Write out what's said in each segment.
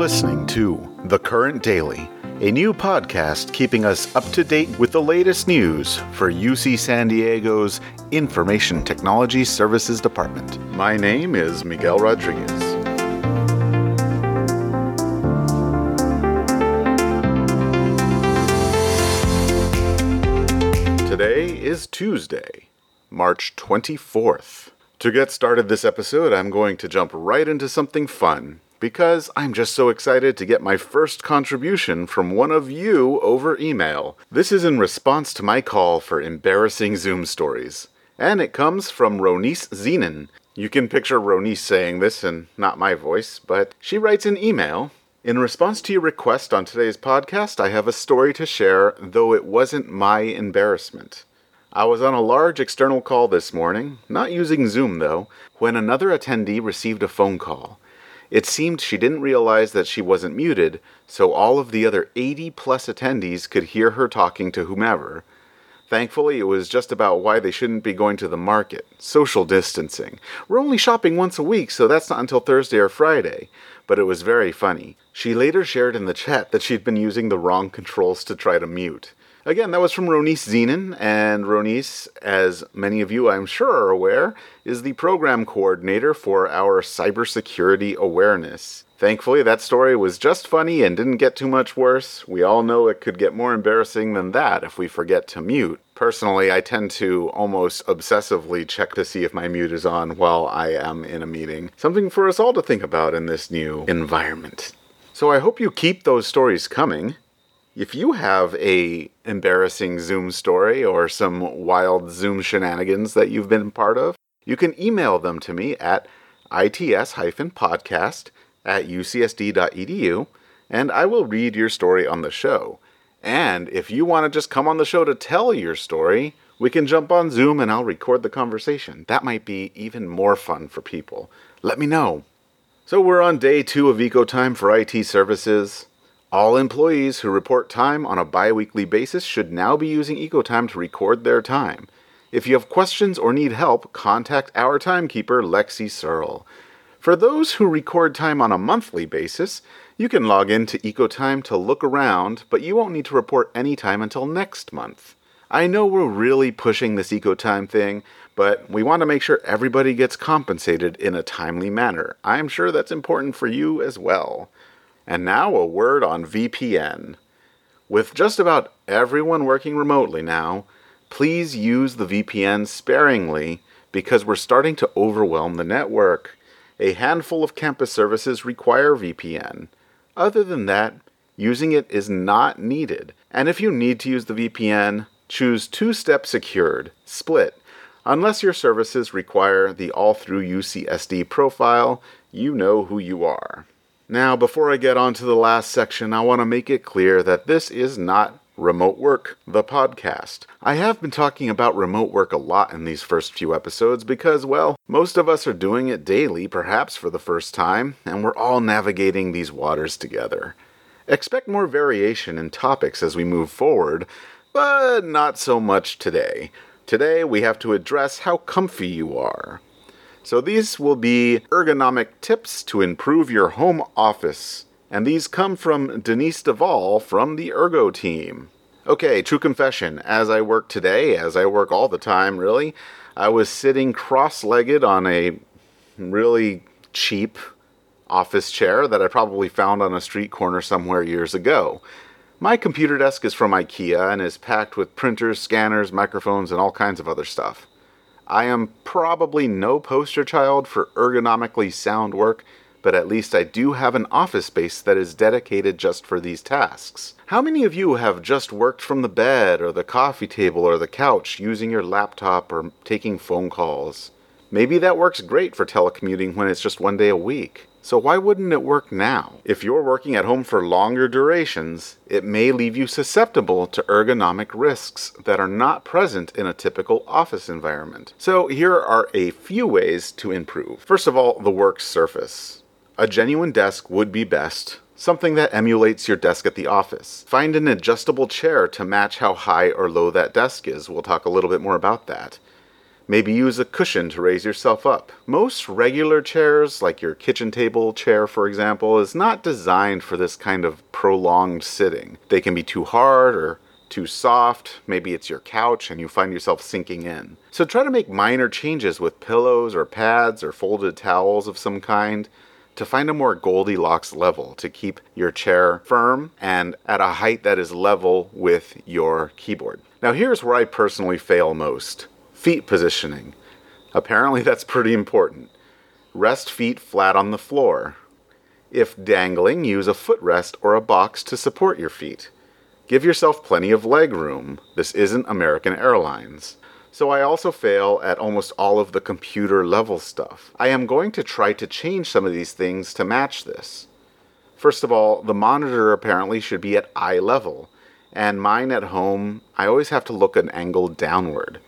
listening to The Current Daily, a new podcast keeping us up to date with the latest news for UC San Diego's Information Technology Services Department. My name is Miguel Rodriguez. Today is Tuesday, March 24th. To get started this episode, I'm going to jump right into something fun because I'm just so excited to get my first contribution from one of you over email. This is in response to my call for embarrassing Zoom stories, and it comes from Ronice Zenin. You can picture Ronice saying this and not my voice, but she writes an email. In response to your request on today's podcast, I have a story to share, though it wasn't my embarrassment. I was on a large external call this morning, not using Zoom though, when another attendee received a phone call. It seemed she didn't realize that she wasn't muted, so all of the other 80 plus attendees could hear her talking to whomever. Thankfully, it was just about why they shouldn't be going to the market social distancing. We're only shopping once a week, so that's not until Thursday or Friday. But it was very funny. She later shared in the chat that she'd been using the wrong controls to try to mute. Again, that was from Ronice Zenin, and Ronice, as many of you I'm sure are aware, is the program coordinator for our cybersecurity awareness. Thankfully, that story was just funny and didn't get too much worse. We all know it could get more embarrassing than that if we forget to mute. Personally, I tend to almost obsessively check to see if my mute is on while I am in a meeting. Something for us all to think about in this new environment. So I hope you keep those stories coming. If you have a embarrassing Zoom story or some wild Zoom shenanigans that you've been part of, you can email them to me at its-podcast at ucsd.edu and I will read your story on the show. And if you want to just come on the show to tell your story, we can jump on Zoom and I'll record the conversation. That might be even more fun for people. Let me know. So we're on day two of EcoTime for IT services. All employees who report time on a bi weekly basis should now be using EcoTime to record their time. If you have questions or need help, contact our timekeeper, Lexi Searle. For those who record time on a monthly basis, you can log in to EcoTime to look around, but you won't need to report any time until next month. I know we're really pushing this EcoTime thing, but we want to make sure everybody gets compensated in a timely manner. I'm sure that's important for you as well. And now a word on VPN. With just about everyone working remotely now, please use the VPN sparingly because we're starting to overwhelm the network. A handful of campus services require VPN. Other than that, using it is not needed. And if you need to use the VPN, choose two step secured, split. Unless your services require the all through UCSD profile, you know who you are. Now, before I get on to the last section, I want to make it clear that this is not Remote Work, the podcast. I have been talking about remote work a lot in these first few episodes because, well, most of us are doing it daily, perhaps for the first time, and we're all navigating these waters together. Expect more variation in topics as we move forward, but not so much today. Today, we have to address how comfy you are. So these will be ergonomic tips to improve your home office. And these come from Denise Duvall from the Ergo team. Okay, true confession. As I work today, as I work all the time, really, I was sitting cross legged on a really cheap office chair that I probably found on a street corner somewhere years ago. My computer desk is from IKEA and is packed with printers, scanners, microphones, and all kinds of other stuff. I am probably no poster child for ergonomically sound work, but at least I do have an office space that is dedicated just for these tasks. How many of you have just worked from the bed or the coffee table or the couch using your laptop or taking phone calls? Maybe that works great for telecommuting when it's just one day a week. So why wouldn't it work now? If you're working at home for longer durations, it may leave you susceptible to ergonomic risks that are not present in a typical office environment. So here are a few ways to improve. First of all, the work surface. A genuine desk would be best, something that emulates your desk at the office. Find an adjustable chair to match how high or low that desk is. We'll talk a little bit more about that. Maybe use a cushion to raise yourself up. Most regular chairs, like your kitchen table chair for example, is not designed for this kind of prolonged sitting. They can be too hard or too soft, maybe it's your couch and you find yourself sinking in. So try to make minor changes with pillows or pads or folded towels of some kind to find a more Goldilocks level to keep your chair firm and at a height that is level with your keyboard. Now, here's where I personally fail most feet positioning. Apparently, that's pretty important. Rest feet flat on the floor. If dangling, use a footrest or a box to support your feet. Give yourself plenty of leg room. This isn't American Airlines. So I also fail at almost all of the computer level stuff. I am going to try to change some of these things to match this. First of all, the monitor apparently should be at eye level, and mine at home, I always have to look an angle downward.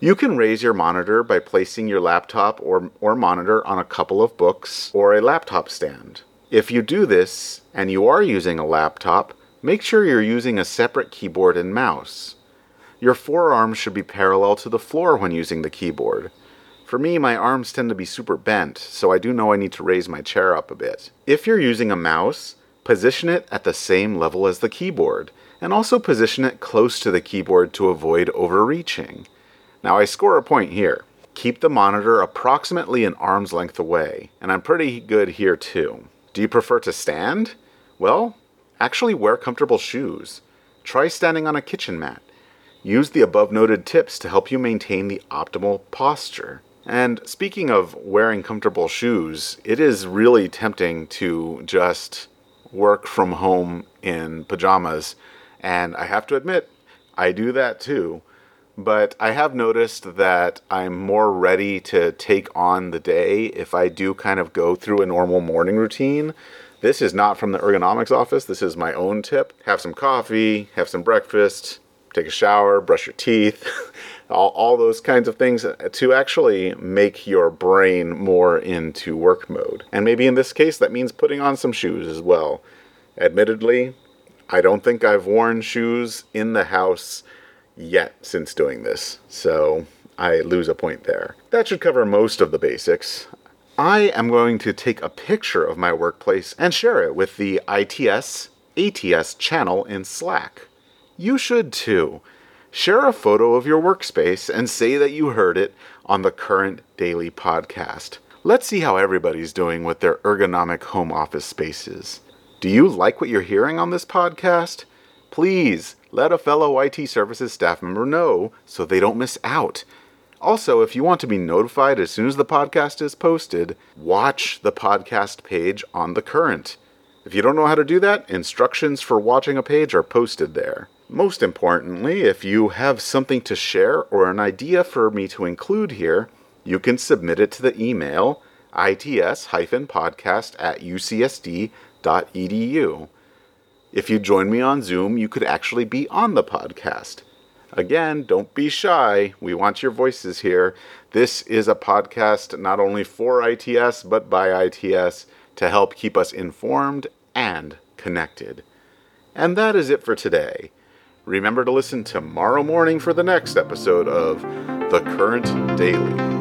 You can raise your monitor by placing your laptop or, or monitor on a couple of books or a laptop stand. If you do this, and you are using a laptop, make sure you're using a separate keyboard and mouse. Your forearms should be parallel to the floor when using the keyboard. For me, my arms tend to be super bent, so I do know I need to raise my chair up a bit. If you're using a mouse, position it at the same level as the keyboard, and also position it close to the keyboard to avoid overreaching. Now I score a point here. Keep the monitor approximately an arm's length away, and I'm pretty good here too. Do you prefer to stand? Well, actually wear comfortable shoes. Try standing on a kitchen mat. Use the above noted tips to help you maintain the optimal posture. And speaking of wearing comfortable shoes, it is really tempting to just work from home in pajamas. And I have to admit, I do that too but I have noticed that I'm more ready to take on the day if I do kind of go through a normal morning routine. This is not from the ergonomics office. This is my own tip. Have some coffee, have some breakfast, take a shower, brush your teeth, all, all those kinds of things to actually make your brain more into work mode. And maybe in this case, that means putting on some shoes as well. Admittedly, I don't think I've worn shoes in the house yet since doing this, so I lose a point there. That should cover most of the basics. I am going to take a picture of my workplace and share it with the ITS ATS channel in Slack. You should too. Share a photo of your workspace and say that you heard it on the current daily podcast. Let's see how everybody's doing with their ergonomic home office spaces. Do you like what you're hearing on this podcast? Please let a fellow IT services staff member know so they don't miss out. Also, if you want to be notified as soon as the podcast is posted, watch the podcast page on the current. If you don't know how to do that, instructions for watching a page are posted there. Most importantly, if you have something to share or an idea for me to include here, you can submit it to the email its-podcast at ucsd.edu. If you join me on Zoom, you could actually be on the podcast. Again, don't be shy. We want your voices here. This is a podcast not only for ITS, but by ITS to help keep us informed and connected. And that is it for today. Remember to listen tomorrow morning for the next episode of The Current Daily.